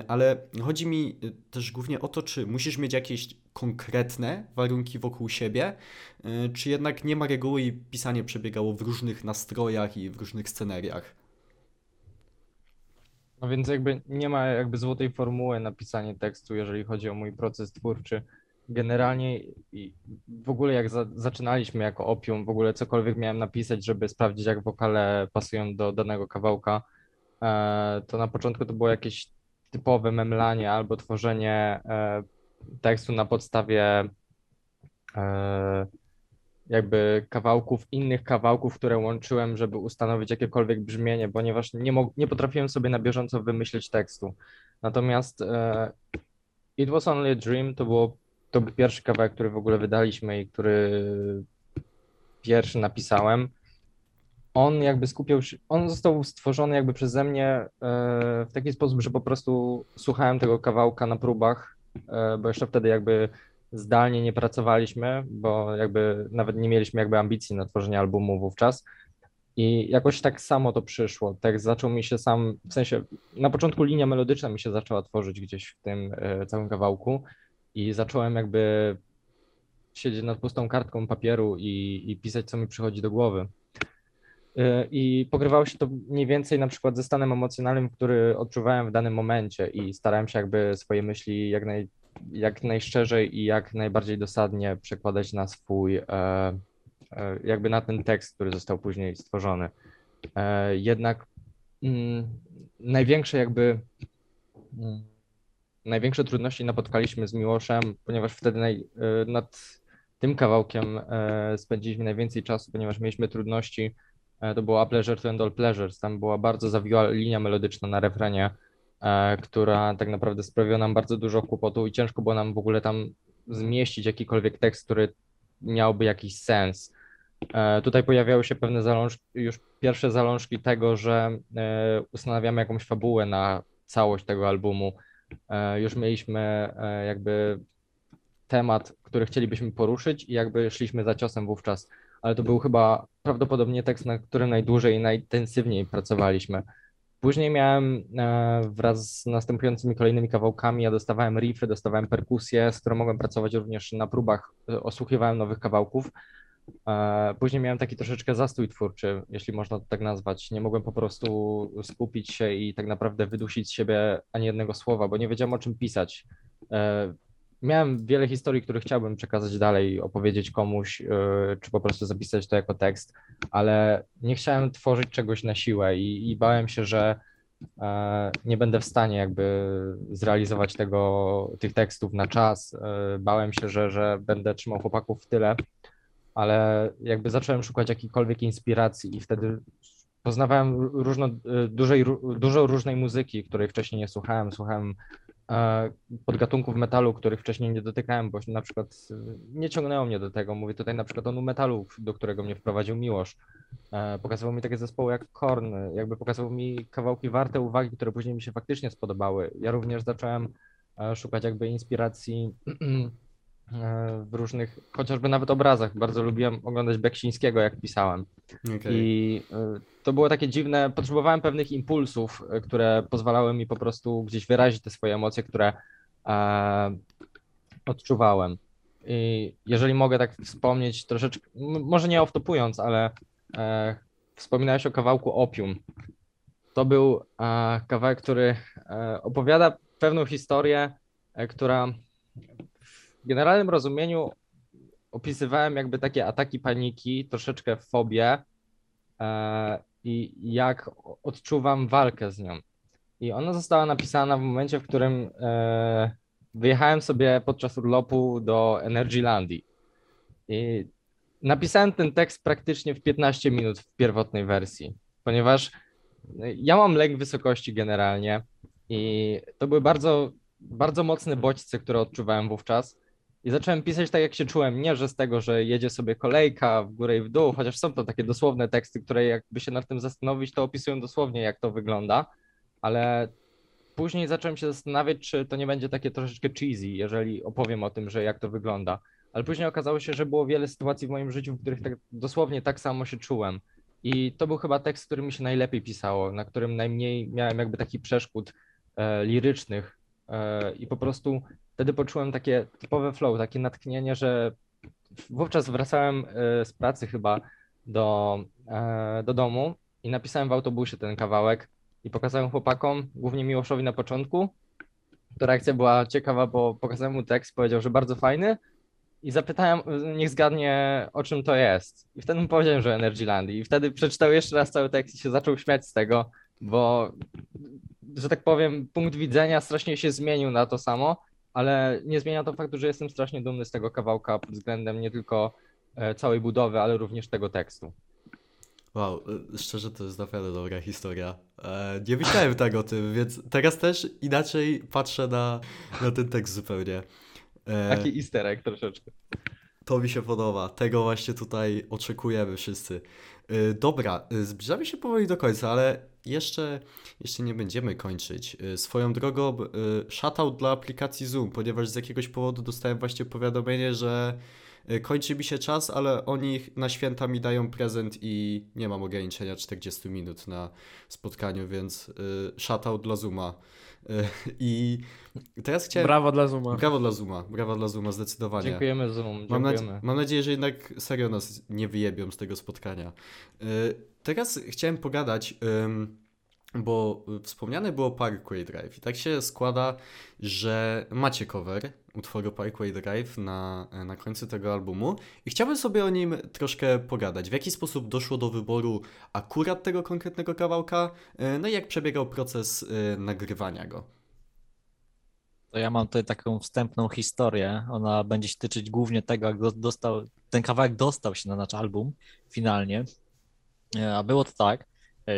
ale chodzi mi też głównie o to, czy musisz mieć jakieś konkretne warunki wokół siebie, y, czy jednak nie ma reguły i pisanie przebiegało w różnych nastrojach i w różnych scenariach. No więc jakby nie ma jakby złotej formuły na pisanie tekstu, jeżeli chodzi o mój proces twórczy. Generalnie i w ogóle jak za, zaczynaliśmy jako opium, w ogóle cokolwiek miałem napisać, żeby sprawdzić jak wokale pasują do danego kawałka, e, to na początku to było jakieś typowe memlanie albo tworzenie e, tekstu na podstawie e, jakby kawałków, innych kawałków, które łączyłem, żeby ustanowić jakiekolwiek brzmienie, ponieważ nie, mog- nie potrafiłem sobie na bieżąco wymyślić tekstu. Natomiast e, It Was Only a Dream to, było, to był pierwszy kawałek, który w ogóle wydaliśmy i który pierwszy napisałem on jakby skupiał się, on został stworzony jakby przeze mnie e, w taki sposób, że po prostu słuchałem tego kawałka na próbach, bo jeszcze wtedy jakby zdalnie nie pracowaliśmy, bo jakby nawet nie mieliśmy jakby ambicji na tworzenie albumu wówczas. I jakoś tak samo to przyszło. Tak zaczął mi się sam, w sensie na początku linia melodyczna mi się zaczęła tworzyć gdzieś w tym e, całym kawałku i zacząłem jakby siedzieć nad pustą kartką papieru i, i pisać, co mi przychodzi do głowy. Y, I pokrywało się to mniej więcej na przykład ze stanem emocjonalnym, który odczuwałem w danym momencie i starałem się jakby swoje myśli jak, naj, jak najszczerzej i jak najbardziej dosadnie przekładać na swój e, e, jakby na ten tekst, który został później stworzony. E, Jednak mm, największe jakby mm, największe trudności napotkaliśmy z Miłoszem, ponieważ wtedy naj, e, nad tym kawałkiem e, spędziliśmy najwięcej czasu, ponieważ mieliśmy trudności. E, To była Pleasure to End All Pleasures. Tam była bardzo zawiła linia melodyczna na refrenie, e, która tak naprawdę sprawiła nam bardzo dużo kłopotu i ciężko było nam w ogóle tam zmieścić jakikolwiek tekst, który miałby jakiś sens. E, Tutaj pojawiały się pewne zalążki, już pierwsze zalążki tego, że ustanawiamy jakąś fabułę na całość tego albumu. Już mieliśmy jakby temat, który chcielibyśmy poruszyć i jakby szliśmy za ciosem wówczas, ale to był chyba prawdopodobnie tekst, na którym najdłużej i najintensywniej pracowaliśmy. Później miałem e, wraz z następującymi kolejnymi kawałkami, ja dostawałem riffy, dostawałem perkusję, z którą mogłem pracować również na próbach, e, osłuchiwałem nowych kawałków. E, Później miałem taki troszeczkę zastój twórczy, jeśli można to tak nazwać. Nie mogłem po prostu skupić się i tak naprawdę wydusić z siebie ani jednego słowa, bo nie wiedziałem o czym pisać. Miałem wiele historii, które chciałbym przekazać dalej, opowiedzieć komuś, e, czy po prostu zapisać to jako tekst, ale nie chciałem tworzyć czegoś na siłę i, i bałem się, że e, nie będę w stanie jakby zrealizować tego, tych tekstów na czas. E, Bałem się, że, że będę trzymał chłopaków w tyle, ale jakby zacząłem szukać jakiejkolwiek inspiracji i wtedy poznawałem różno, e, dużej, dużo różnej muzyki, której wcześniej nie słuchałem. Słuchałem podgatunków metalu, których wcześniej nie dotykałem, bo na przykład e, nie ciągnęło mnie do tego. Mówię tutaj na przykład o nu metalu, do którego mnie wprowadził Miłosz. E, Pokazywał mi takie zespoły jak Korn, jakby pokazywał mi kawałki warte uwagi, które później mi się faktycznie spodobały. Ja również zacząłem e, szukać jakby inspiracji e, w różnych, chociażby nawet obrazach. Bardzo lubiłem oglądać Beksińskiego, jak pisałem. Okej. I y, to było takie dziwne, potrzebowałem pewnych impulsów, y, które pozwalały mi po prostu gdzieś wyrazić te swoje emocje, które e, odczuwałem. I jeżeli mogę tak wspomnieć troszeczkę, może nie oftopując, ale e, wspominałeś o kawałku Opium. To był e, kawałek, który e, opowiada pewną historię, e, która w generalnym rozumieniu opisywałem jakby takie ataki paniki, troszeczkę fobię e, i jak odczuwam walkę z nią. I ona została napisana w momencie, w którym e, wyjechałem sobie podczas urlopu do Energylandii. I napisałem ten tekst praktycznie w 15 minut w pierwotnej wersji, ponieważ ja mam lęk wysokości generalnie i to były bardzo, bardzo mocne bodźce, które odczuwałem wówczas. I zacząłem pisać tak, jak się czułem. Nie, że z tego, że jedzie sobie kolejka w górę i w dół, chociaż są to takie dosłowne teksty, które jakby się nad tym zastanowić, to opisują dosłownie, jak to wygląda, ale później zacząłem się zastanawiać, czy to nie będzie takie troszeczkę cheesy, jeżeli opowiem o tym, że jak to wygląda. Ale później okazało się, że było wiele sytuacji w moim życiu, w których tak, dosłownie tak samo się czułem. I to był chyba tekst, który mi się najlepiej pisało, na którym najmniej miałem jakby takich przeszkód e, lirycznych e, i po prostu wtedy poczułem takie typowe flow, takie natchnienie, że wówczas wracałem e, z pracy chyba do, e, do domu i napisałem w autobusie ten kawałek i pokazałem chłopakom, głównie Miłoszowi na początku. To reakcja była ciekawa, bo pokazałem mu tekst, powiedział, że bardzo fajny i zapytałem, niech zgadnie o czym to jest. I wtedy mu powiedziałem, że Energyland i wtedy przeczytał jeszcze raz cały tekst i się zaczął śmiać z tego, bo że tak powiem, punkt widzenia strasznie się zmienił na to samo, ale nie zmienia to faktu, że jestem strasznie dumny z tego kawałka pod względem nie tylko e, całej budowy, ale również tego tekstu. Wow, y, szczerze to jest naprawdę dobra historia. E, nie myślałem tak o tym, więc teraz też inaczej patrzę na, na ten tekst zupełnie. E, Taki easter egg troszeczkę. To mi się podoba. Tego właśnie tutaj oczekujemy wszyscy. Dobra, zbliżamy się powoli do końca, ale jeszcze, jeszcze nie będziemy kończyć. Y, Swoją drogą, y, shoutout dla aplikacji Zoom, ponieważ z jakiegoś powodu dostałem właśnie powiadomienie, że y, kończy mi się czas, ale oni na święta mi dają prezent i nie mam ograniczenia 40 minut na spotkaniu, więc shoutout dla Zooma. Y, I teraz chciałem... Brawo dla Zuma. Brawo dla Zooma, brawo dla Zooma, zdecydowanie. Dziękujemy Zoom, Mam, dziękujemy. nadzie- mam nadzieję, że jednak serio nas nie wyjebią z tego spotkania. Y, Teraz chciałem pogadać bo y, wspomniane było Parkway Drive i tak się składa, że macie cover utworu Parkway Drive na, na końcu tego albumu i chciałbym sobie o nim troszkę pogadać. W jaki sposób doszło do wyboru akurat tego konkretnego kawałka, y, no i jak przebiegał proces y, nagrywania go. To ja mam tutaj taką wstępną historię. Ona będzie się tyczyć głównie tego, jak do- dostał, ten kawałek dostał się na nasz album finalnie. E, A było to tak, e,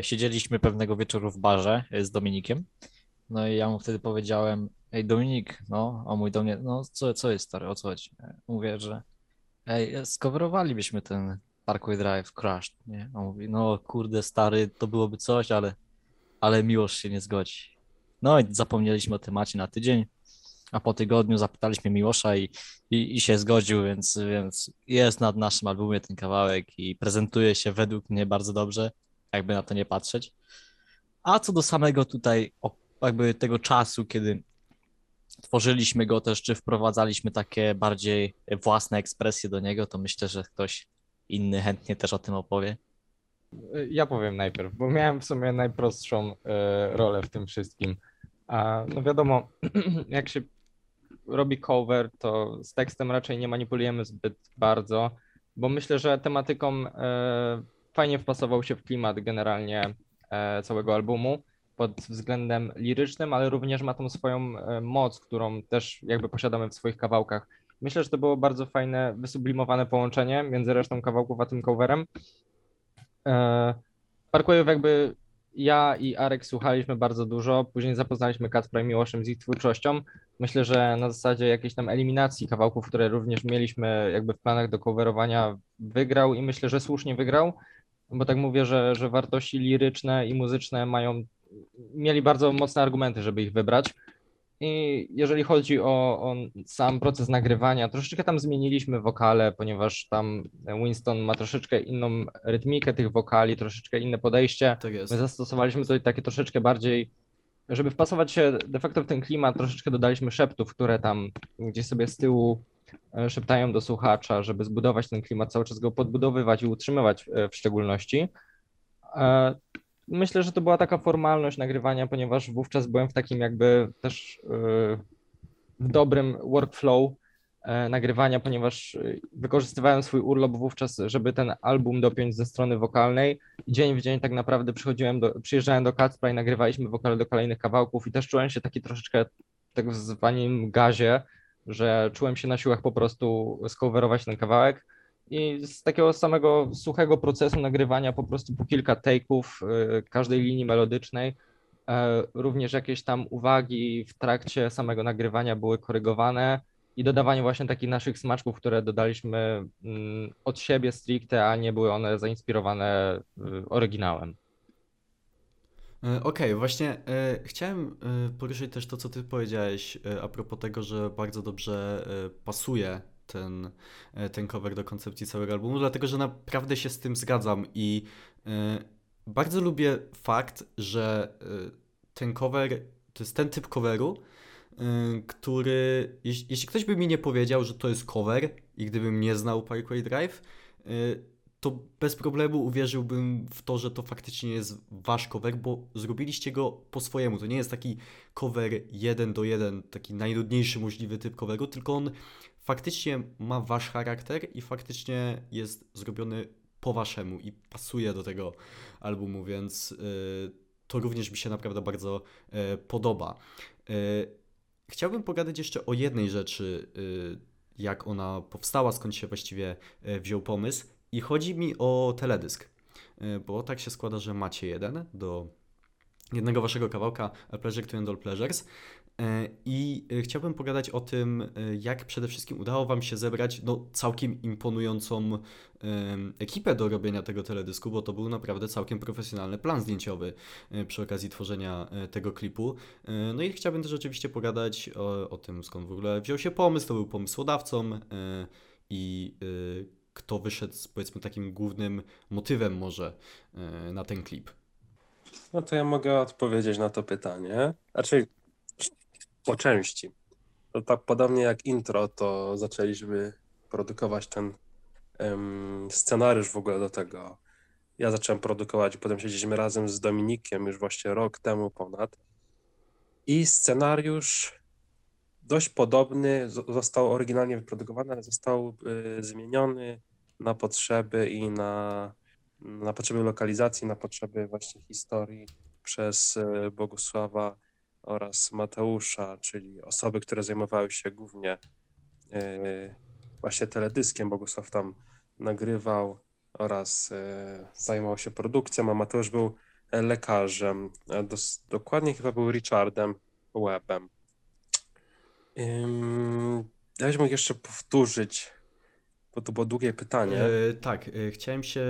siedzieliśmy pewnego wieczoru w barze e, z Dominikiem. No i ja mu wtedy powiedziałem, ej Dominik, no, a mój do mnie, no co, co jest stary, o co chodzi? E, Mówię, że ej, e, skoverowalibyśmy ten Parkway Drive Crushed, nie? On mówi, no kurde stary, to byłoby coś, ale, ale Miłosz się nie zgodzi. No i zapomnieliśmy o temacie na tydzień, a po tygodniu zapytaliśmy Miłosza i, i, i się zgodził, więc, więc jest nad naszym albumie ten kawałek i prezentuje się według mnie bardzo dobrze, jakby na to nie patrzeć. A co do samego tutaj, jakby tego czasu, kiedy tworzyliśmy go też, czy wprowadzaliśmy takie bardziej własne ekspresje do niego, to myślę, że ktoś inny chętnie też o tym opowie. Ja powiem najpierw, bo miałem w sumie najprostszą e, rolę w tym wszystkim. A no wiadomo, jak się robi cover, to z tekstem raczej nie manipulujemy zbyt bardzo, bo myślę, że tematyką e, fajnie wpasował się w klimat generalnie e, całego albumu pod względem lirycznym, ale również ma tą swoją e, moc, którą też jakby posiadamy w swoich kawałkach. Myślę, że to było bardzo fajne, wysublimowane połączenie między resztą kawałków a tym coverem. E, Parkwayów jakby ja i Arek słuchaliśmy bardzo dużo, później zapoznaliśmy Kacpra i Miłoszem z ich twórczością. Myślę, że na zasadzie jakiejś tam eliminacji kawałków, które również mieliśmy jakby w planach do coverowania, wygrał i myślę, że słusznie wygrał, bo tak mówię, że, że wartości liryczne i muzyczne mają, mieli bardzo mocne argumenty, żeby ich wybrać. I jeżeli chodzi o, o sam proces nagrywania, troszeczkę tam zmieniliśmy wokale, ponieważ tam Winston ma troszeczkę inną rytmikę tych wokali, troszeczkę inne podejście. Tak jest. My zastosowaliśmy tutaj takie troszeczkę bardziej, żeby wpasować się de facto w ten klimat, troszeczkę dodaliśmy szeptów, które tam gdzieś sobie z tyłu szeptają do słuchacza, żeby zbudować ten klimat, cały czas go podbudowywać i utrzymywać e, w szczególności. E, Myślę, że to była taka formalność nagrywania, ponieważ wówczas byłem w takim jakby też e, w dobrym workflow e, nagrywania, ponieważ e, wykorzystywałem swój urlop wówczas, żeby ten album dopiąć ze strony wokalnej. Dzień w dzień tak naprawdę przychodziłem do, przyjeżdżałem do Kacpra i nagrywaliśmy wokale do kolejnych kawałków i też czułem się taki troszeczkę tak zwanym gazie, że czułem się na siłach po prostu skowerować ten kawałek. I z takiego samego suchego procesu nagrywania, po prostu po kilka take'ów y, każdej linii melodycznej, e, również jakieś tam uwagi w trakcie samego nagrywania były korygowane i dodawanie właśnie takich naszych smaczków, które dodaliśmy mm, od siebie stricte, a nie były one zainspirowane y, oryginałem. E, Okej, właśnie e, chciałem e, poruszyć też to, co ty powiedziałeś a propos tego, że bardzo dobrze pasuje ten, ten cover do koncepcji całego albumu, dlatego że naprawdę się z tym zgadzam i bardzo lubię fakt, że ten cover to jest ten typ coveru, który, jeśli, jeśli ktoś by mi nie powiedział, że to jest cover i gdybym nie znał Parkway Drive, to bez problemu uwierzyłbym w to, że to faktycznie jest wasz cover, bo zrobiliście go po swojemu. To nie jest taki cover jeden do jeden, taki najnudniejszy możliwy typ coveru, tylko on faktycznie ma wasz charakter i faktycznie jest zrobiony po waszemu i pasuje do tego albumu, więc y, to również mi się naprawdę bardzo y, podoba. Y, chciałbym pogadać jeszcze o jednej rzeczy, y, jak ona powstała, skąd się właściwie y, wziął pomysł. I chodzi mi o teledysk, y, bo tak się składa, że macie jeden do jednego waszego kawałka A Pleasure to End All Pleasures. Y, I chciałbym pogadać o tym, y, jak przede wszystkim udało wam się zebrać no, całkiem imponującą ekipę do robienia tego teledysku, bo to był naprawdę całkiem profesjonalny plan zdjęciowy przy okazji tworzenia tego klipu. No i chciałbym też oczywiście pogadać o, o tym, skąd w ogóle wziął się pomysł, to był pomysłodawcą i kto wyszedł z powiedzmy takim głównym motywem może y, na ten klip. No to ja mogę odpowiedzieć na to pytanie. Znaczy, po części. To tak podobnie jak intro, to zaczęliśmy produkować ten em, scenariusz w ogóle do tego. ja zacząłem produkować, potem siedzieliśmy razem z Dominikiem już właśnie rok temu ponad. I scenariusz dość podobny został oryginalnie wyprodukowany, ale został y, zmieniony na potrzeby i na, na potrzeby lokalizacji, na potrzeby właśnie historii przez y, Bogusława oraz Mateusza, czyli osoby, które zajmowały się głównie y, właśnie teledyskiem. Bogusław tam nagrywał oraz zajmował się produkcją, a Mateusz był lekarzem. Dos, dokładnie chyba był Richardem Webbem. Bym mógł jeszcze powtórzyć, bo to było długie pytanie. E, tak, e, chciałem się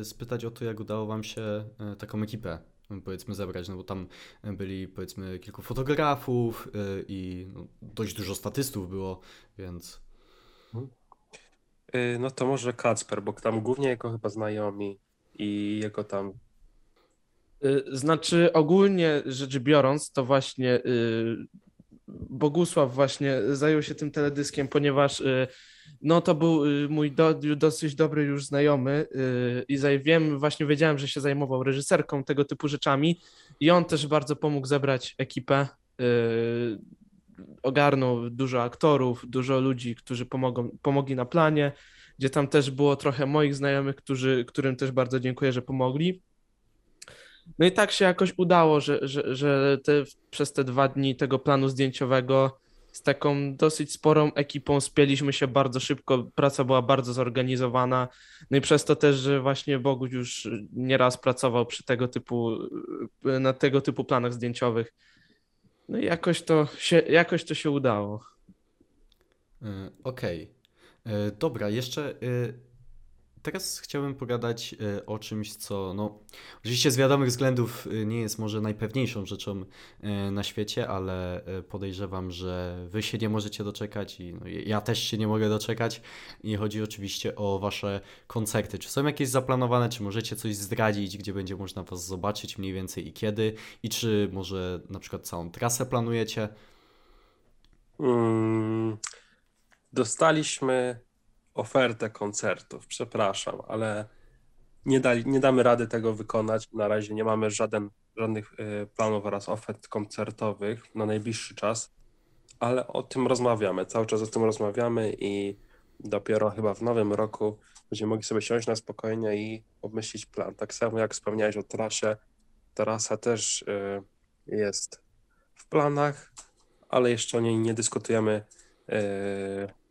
e, spytać o to, jak udało wam się e, taką ekipę e, powiedzmy zebrać, no bo tam e, byli powiedzmy kilku fotografów e, i no, dość dużo statystów było, więc Y, No to może Kacper, bo tam głównie jego chyba znajomi i jego tam Znaczy, ogólnie rzecz biorąc, to właśnie y, Bogusław właśnie zajął się tym teledyskiem, ponieważ y, no to był y, mój do, dosyć dobry już znajomy y, i wiem, właśnie wiedziałem, że się zajmował reżyserką, tego typu rzeczami i on też bardzo pomógł zebrać ekipę. Ogarnął dużo aktorów, dużo ludzi, którzy pomogą, pomogli na planie, gdzie tam też było trochę moich znajomych, którzy, którym też bardzo dziękuję, że pomogli. No i tak się jakoś udało, że, że, że te, przez te dwa dni tego planu zdjęciowego z taką dosyć sporą ekipą spieliśmy się bardzo szybko, praca była bardzo zorganizowana, no i przez to też, że właśnie Boguś już nieraz pracował przy tego typu, na tego typu planach zdjęciowych. No i jakoś to się, jakoś to się udało. E, Okej. E, Dobra, jeszcze e, teraz chciałbym pogadać e, o czymś, co no oczywiście z wiadomych względów e, nie jest może najpewniejszą rzeczą e, na świecie, ale podejrzewam, że wy się nie możecie doczekać i no, ja też się nie mogę doczekać. I chodzi oczywiście o wasze koncerty. Czy są jakieś zaplanowane, czy możecie coś zdradzić, gdzie będzie można was zobaczyć mniej więcej i kiedy? I czy może na przykład całą trasę planujecie? Mm, dostaliśmy ofertę koncertów, przepraszam, ale nie, dali, nie damy rady tego wykonać. Na razie nie mamy żaden, żadnych y, planów oraz ofert koncertowych na najbliższy czas, ale o tym rozmawiamy. Cały czas o tym rozmawiamy i dopiero chyba w nowym roku będziemy mogli sobie siąść na spokojnie i obmyślić plan. Tak samo jak wspomniałeś o trasie, trasa też y, jest w planach, ale jeszcze o niej nie dyskutujemy y,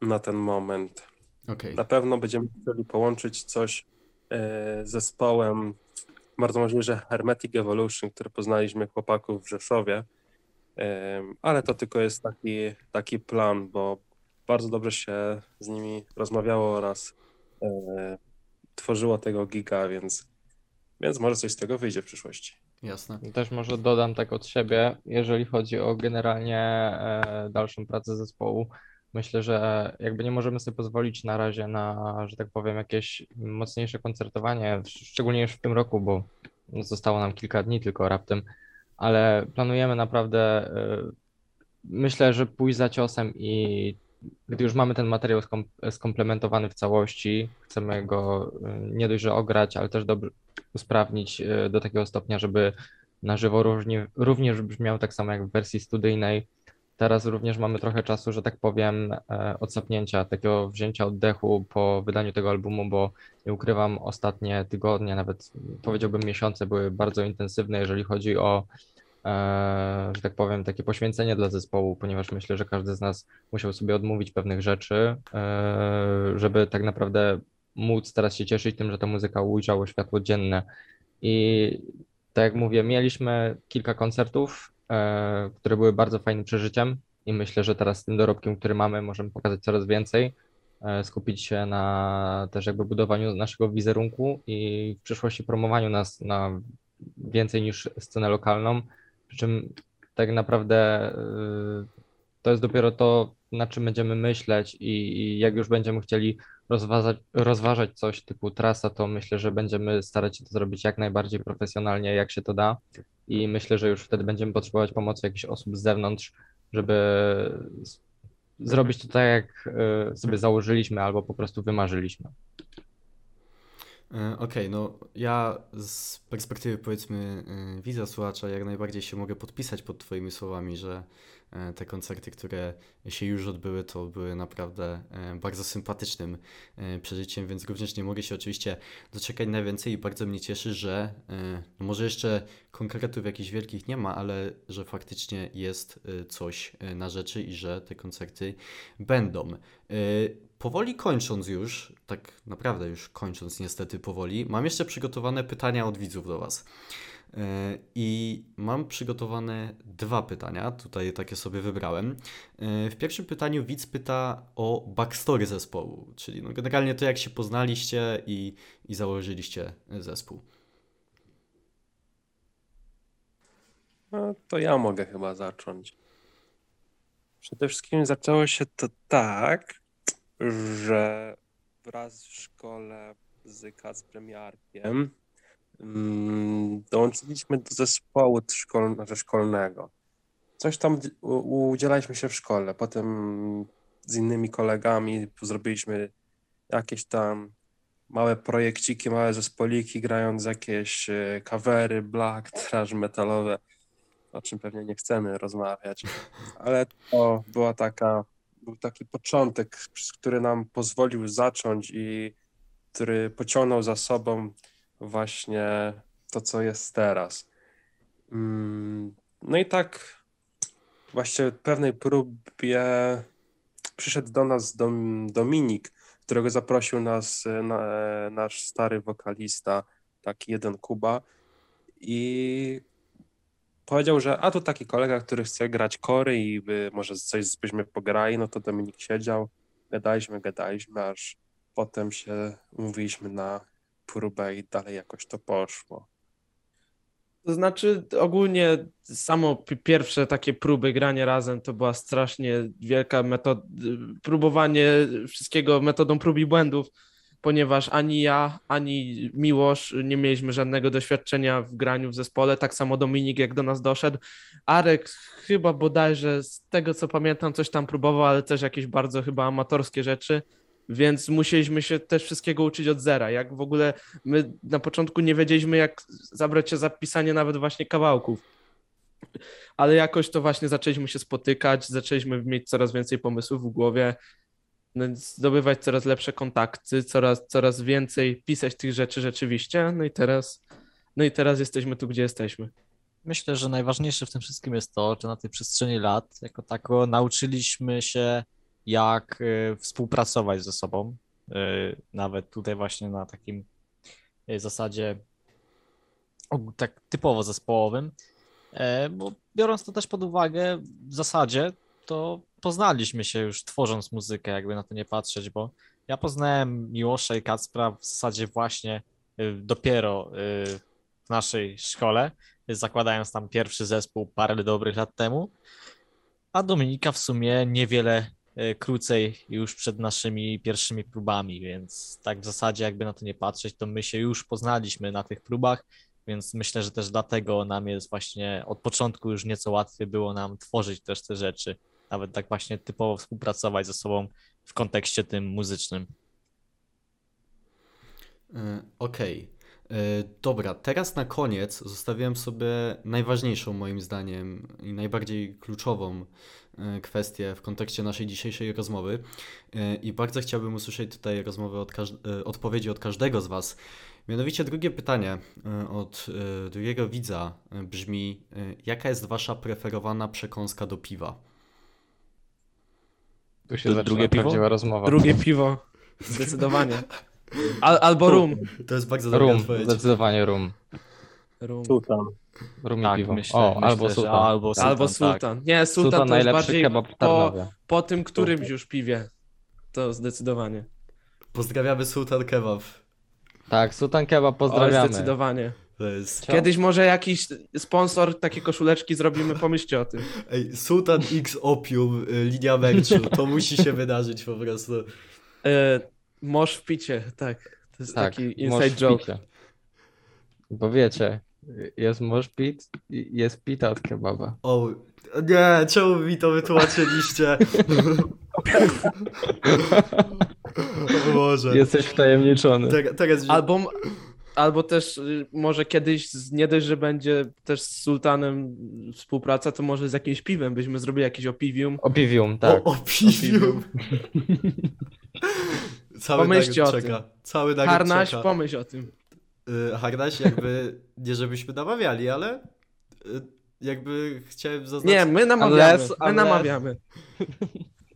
na ten moment. Okej. Na pewno będziemy chcieli połączyć coś e, z zespołem, bardzo możliwe, że Hermetic Evolution, który poznaliśmy chłopaków w Rzeszowie, Em, ale to tylko jest taki, taki plan, bo bardzo dobrze się z nimi rozmawiało oraz e, tworzyło tego giga, więc, więc może coś z tego wyjdzie w przyszłości. Jasne. Też może dodam tak od siebie, jeżeli chodzi o generalnie e, dalszą pracę zespołu. Myślę, że jakby nie możemy sobie pozwolić na razie na, że tak powiem, jakieś mocniejsze koncertowanie, szczególnie już w tym roku, bo zostało nam kilka dni tylko raptem, ale planujemy naprawdę, e, myślę, że pójść za ciosem i gdy już mamy ten materiał skom skomplementowany w całości, chcemy go e, nie dość, że ograć, ale też dobrze usprawnić e, do takiego stopnia, żeby na żywo również brzmiał tak samo jak w wersji studyjnej. Teraz również mamy trochę czasu, że tak powiem, e, odsapnięcia, takiego wzięcia oddechu po wydaniu tego albumu, bo nie ukrywam, ostatnie tygodnie, nawet powiedziałbym miesiące były bardzo intensywne, jeżeli chodzi o, e, że tak powiem, takie poświęcenie dla zespołu, ponieważ myślę, że każdy z nas musiał sobie odmówić pewnych rzeczy, e, żeby tak naprawdę móc teraz się cieszyć tym, że ta muzyka ujrzała światło dzienne. I tak jak mówię, mieliśmy kilka koncertów, które były bardzo fajnym przeżyciem i myślę, że teraz z tym dorobkiem, który mamy, możemy pokazać coraz więcej, e, skupić się na też jakby budowaniu naszego wizerunku i w przyszłości promowaniu nas na więcej niż scenę lokalną, przy czym tak naprawdę e, to jest dopiero to, na czym będziemy myśleć i, i jak już będziemy chcieli rozważać, rozważać coś typu trasa, to myślę, że będziemy starać się to zrobić jak najbardziej profesjonalnie, jak się to da. I myślę, że już wtedy będziemy potrzebować pomocy jakichś osób z zewnątrz, żeby z- zrobić to tak, jak e, sobie założyliśmy albo po prostu wymarzyliśmy. E, Okej, no ja z perspektywy powiedzmy e, widza, słuchacza jak najbardziej się mogę podpisać pod Twoimi słowami, że te koncerty, które się już odbyły, to były naprawdę e, bardzo sympatycznym e, przeżyciem, więc również nie mogę się oczywiście doczekać na więcej i bardzo mnie cieszy, że e, no może jeszcze konkretów jakichś wielkich nie ma, ale że faktycznie jest e, coś e, na rzeczy i że te koncerty będą. E, Powoli kończąc już, tak naprawdę już kończąc niestety powoli, mam jeszcze przygotowane pytania od widzów do Was. E, I mam przygotowane dwa pytania, tutaj takie sobie wybrałem. E, W pierwszym pytaniu widz pyta o backstory zespołu, czyli no generalnie to jak się poznaliście i, i założyliście zespół. No, to ja mogę chyba zacząć. Przede wszystkim zaczęło się to tak, że wraz w szkole z Kacprem dołączyliśmy do zespołu szkol, znaczy szkolnego. Coś tam udzielaliśmy się w szkole. Potem z innymi kolegami zrobiliśmy jakieś tam małe projekciki, małe zespoliki, grając jakieś e, covery, black, trash metalowe o czym pewnie nie chcemy rozmawiać, ale to była taka, był taki początek, który nam pozwolił zacząć i który pociągnął za sobą właśnie to, co jest teraz. Mm, No i tak właśnie pewnej próbie przyszedł do nas Dom, Dominik, którego zaprosił nas na, nasz stary wokalista, taki jeden Kuba. I powiedział, że a tu taki kolega, który chce grać kory i by może coś byśmy pograli, no to Dominik siedział, gadaliśmy, gadaliśmy, aż potem się umówiliśmy na próbę i dalej jakoś to poszło. To znaczy, ogólnie samo pi- pierwsze takie próby grania razem to była strasznie wielka metoda, próbowanie wszystkiego metodą prób i błędów, ponieważ ani ja, ani Miłosz nie mieliśmy żadnego doświadczenia w graniu w zespole, tak samo Dominik jak do nas doszedł. Arek chyba bodajże z tego co pamiętam coś tam próbował, ale też jakieś bardzo chyba amatorskie rzeczy, więc musieliśmy się też wszystkiego uczyć od zera. Jak w ogóle my na początku nie wiedzieliśmy, jak zabrać się za pisanie nawet właśnie kawałków. Ale jakoś to właśnie zaczęliśmy się spotykać, zaczęliśmy mieć coraz więcej pomysłów w głowie, no, zdobywać coraz lepsze kontakty, coraz, coraz więcej pisać tych rzeczy rzeczywiście. No i teraz, no i teraz jesteśmy tu, gdzie jesteśmy. Myślę, że najważniejsze w tym wszystkim jest to, że na tej przestrzeni lat jako tako nauczyliśmy się, jak y, współpracować ze sobą. Y, Nawet tutaj właśnie na takim y, zasadzie tak typowo zespołowym. E, Bo biorąc to też pod uwagę, w zasadzie to poznaliśmy się już tworząc muzykę, jakby na to nie patrzeć, bo ja poznałem Miłosza i Kacpra w zasadzie właśnie dopiero w naszej szkole zakładając tam pierwszy zespół parę dobrych lat temu, a Dominika w sumie niewiele e, krócej już przed naszymi pierwszymi próbami, więc tak w zasadzie jakby na to nie patrzeć, to my się już poznaliśmy na tych próbach, więc myślę, że też dlatego nam jest właśnie od początku już nieco łatwiej było nam tworzyć też te rzeczy, nawet tak właśnie typowo współpracować ze sobą w kontekście tym muzycznym. E, Okej. E, Dobra, teraz na koniec zostawiłem sobie najważniejszą moim zdaniem i najbardziej kluczową e, kwestię w kontekście naszej dzisiejszej rozmowy. E, I bardzo chciałbym usłyszeć tutaj rozmowę od e, odpowiedzi od każdego z Was. Mianowicie drugie pytanie e, od e, drugiego widza e, brzmi: e, jaka jest Wasza preferowana przekąska do piwa? Tu się drugie piwo? rozmowa. Drugie piwo, zdecydowanie. Al, albo rum. To jest bardzo dobra Rum, odpowiedź. zdecydowanie rum. rum. Sultan. Rum i Tak, piwo. myślę, o, myślę, albo że sultan. albo sultan, Albo tak. sultan. Nie, sultan, Sultan to już najlepszy bardziej kebab w po, Tarnowie. po tym którymś już piwie. To zdecydowanie. Pozdrawiamy Sultan Kebab. Tak, sultan kebab O, pozdrawiamy. zdecydowanie. To jest. Kiedyś może jakiś sponsor takie koszuleczki zrobimy, pomyślcie o tym. Ej, Sultan X Opium, y, linia merchu, to musi się wydarzyć po prostu. E, mosz w picie, tak. To jest Tak, taki inside joke. picie. Bo wiecie, jest mosz pit i jest pita od kebaba. O, nie, czemu mi to wytłumaczyliście? O Boże. Jesteś wtajemniczony. Teraz Albo, albo też y, może kiedyś, nie dość, że będzie też z Sultanem współpraca, to może z jakimś piwem byśmy zrobili jakieś opiwium. Opiwium, tak. O, o piwium. Cały Pomyślcie nagród o czeka. Cały nagród Harnaś, czeka. pomyśl o tym. Y, Harnaś jakby, nie żebyśmy namawiali, ale y, jakby chciałem Nie, zaznaczyć, my namawiamy, Unless- my unless- namawiamy.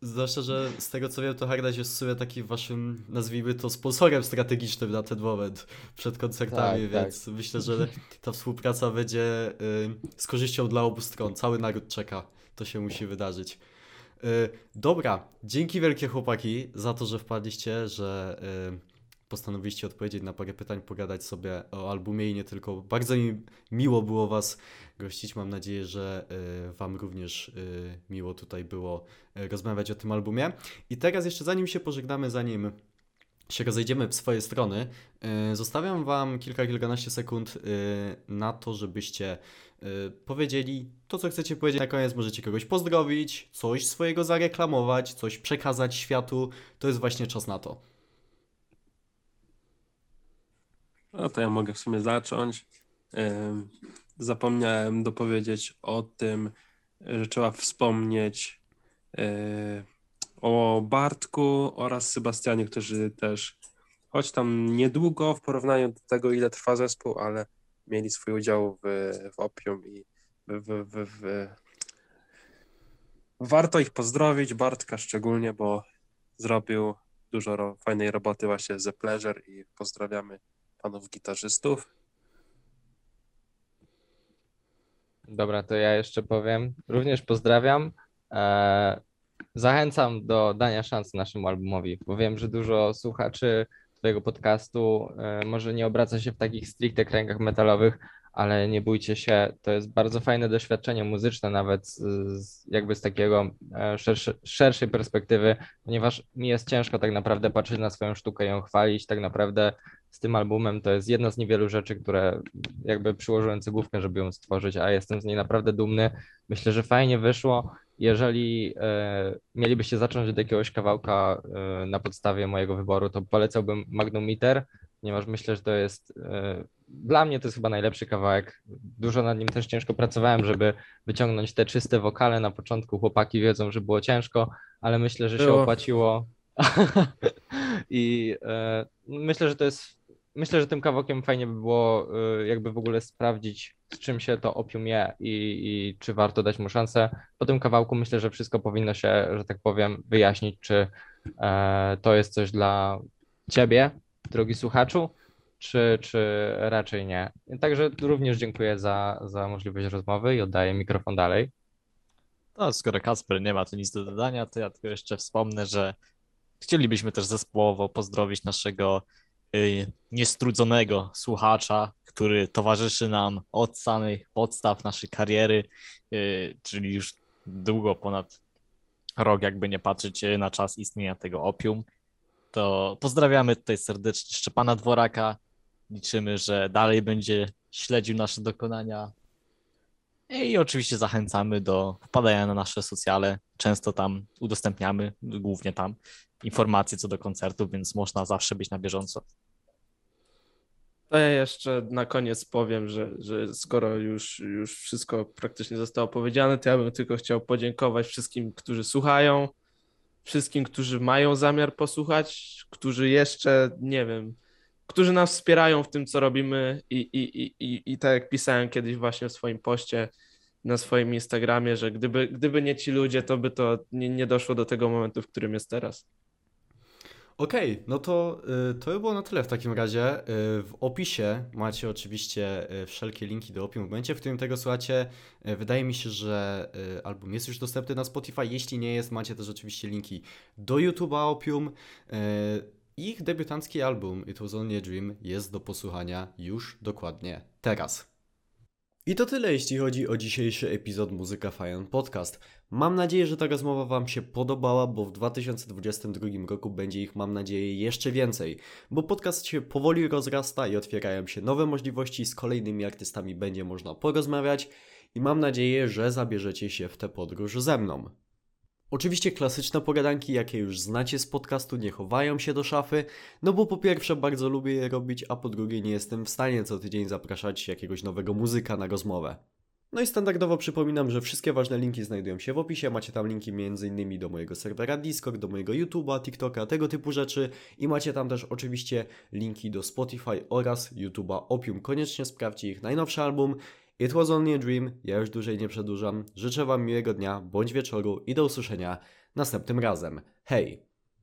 zwłaszcza, że z tego co wiem, to Harnaś jest w sumie takim waszym, nazwijmy to, sponsorem strategicznym na ten moment przed koncertami, Tak, więc myślę, że ta współpraca będzie y, z korzyścią dla obu stron. Cały naród czeka, to się musi wydarzyć. Y, dobra, dzięki wielkie chłopaki za to, że wpadliście, że y, postanowiliście odpowiedzieć na parę pytań, pogadać sobie o albumie i nie tylko. Bardzo mi miło było was gościć. Mam nadzieję, że y, wam również miło tutaj było rozmawiać o tym albumie. I teraz jeszcze zanim się pożegnamy, zanim się rozejdziemy w swoje strony, y, zostawiam wam kilka, kilkanaście sekund y, na to, żebyście y, powiedzieli to, co chcecie powiedzieć. Na koniec możecie kogoś pozdrowić, coś swojego zareklamować, coś przekazać światu. To jest właśnie czas na to. No to ja mogę w sumie zacząć. Zapomniałem dopowiedzieć o tym, że trzeba wspomnieć o Bartku oraz Sebastianie, którzy też, choć tam niedługo w porównaniu do tego, ile trwa zespół, ale mieli swój udział w, w Opium i w, w, w, warto ich pozdrowić, Bartka szczególnie, bo zrobił dużo ro fajnej roboty właśnie z The Pleasure i pozdrawiamy panów gitarzystów. Dobra, to ja jeszcze powiem. Również pozdrawiam. E, zachęcam do dania szansy naszemu albumowi, bo wiem, że dużo słuchaczy Twojego podcastu e, może nie obraca się w takich stricte kręgach metalowych, ale nie bójcie się, to jest bardzo fajne doświadczenie muzyczne, nawet z, jakby z takiego e, szerszy, szerszej perspektywy, ponieważ mi jest ciężko tak naprawdę patrzeć na swoją sztukę ją chwalić. Tak naprawdę z tym albumem to jest jedna z niewielu rzeczy, które jakby przyłożyłem cegłówkę, żeby ją stworzyć, a jestem z niej naprawdę dumny. Myślę, że fajnie wyszło. Jeżeli e, mielibyście zacząć od jakiegoś kawałka e, na podstawie mojego wyboru, to polecałbym Magnum Meter, ponieważ myślę, że to jest e, dla mnie to jest chyba najlepszy kawałek. Dużo nad nim też ciężko pracowałem, żeby wyciągnąć te czyste wokale na początku. Chłopaki wiedzą, że było ciężko, ale myślę, że się Było. opłaciło. I myślę, że to jest myślę, że tym kawałkiem fajnie by było jakby w ogóle sprawdzić, czym się to opium je i, i czy warto dać mu szansę. Po tym kawałku myślę, że wszystko powinno się, że tak powiem, wyjaśnić, czy e, to jest coś dla ciebie, drogi słuchaczu, czy, czy raczej nie. Także również dziękuję za, za możliwość rozmowy i oddaję mikrofon dalej. No, skoro Kasper nie ma tu nic do dodania, to ja tylko jeszcze wspomnę, że chcielibyśmy też zespołowo pozdrowić naszego niestrudzonego słuchacza, który towarzyszy nam od samych podstaw naszej kariery, y, czyli już długo ponad rok, jakby nie patrzeć y, na czas istnienia tego opium. To pozdrawiamy tutaj serdecznie Szczepana Dworaka. Liczymy, że dalej będzie śledził nasze dokonania. I oczywiście zachęcamy do wpadania na nasze socjale. Często tam udostępniamy, głównie tam, informacje co do koncertów, więc można zawsze być na bieżąco. To ja jeszcze na koniec powiem, że, że skoro już, już wszystko praktycznie zostało powiedziane, to ja bym tylko chciał podziękować wszystkim, którzy słuchają, wszystkim, którzy mają zamiar posłuchać, którzy jeszcze, nie wiem, którzy nas wspierają w tym, co robimy i, i, i, i, i tak jak pisałem kiedyś właśnie w swoim poście na swoim Instagramie, że gdyby, gdyby nie ci ludzie, to by to nie, nie doszło do tego momentu, w którym jest teraz. Okej, no to y, to by było na tyle w takim razie. Y, w opisie macie oczywiście y, wszelkie linki do Opium. W momencie, w którym tego słuchacie, y, wydaje mi się, że y, album jest już dostępny na Spotify. Jeśli nie jest, macie też oczywiście linki do YouTube'a Opium. Y, ich debiutancki album It Was Only a Dream jest do posłuchania już dokładnie teraz. I to tyle, jeśli chodzi o dzisiejszy epizod Muzyka Fajan Podcast. Mam nadzieję, że ta rozmowa Wam się podobała, bo w 2022 roku będzie ich, mam nadzieję, jeszcze więcej, bo podcast się powoli rozrasta i otwierają się nowe możliwości, z kolejnymi artystami będzie można porozmawiać i mam nadzieję, że zabierzecie się w tę podróż ze mną. Oczywiście klasyczne pogadanki, jakie już znacie z podcastu, nie chowają się do szafy, no bo po pierwsze bardzo lubię je robić, a po drugie nie jestem w stanie co tydzień zapraszać jakiegoś nowego muzyka na rozmowę. No i standardowo przypominam, że wszystkie ważne linki znajdują się w opisie. Macie tam linki m.in. do mojego serwera Discord, do mojego YouTube'a, TikToka, tego typu rzeczy. I macie tam też oczywiście linki do Spotify oraz YouTube'a Opium. Koniecznie sprawdźcie ich najnowszy album. It was only a dream. Ja już dłużej nie przedłużam. Życzę Wam miłego dnia bądź wieczoru i do usłyszenia następnym razem. Hej!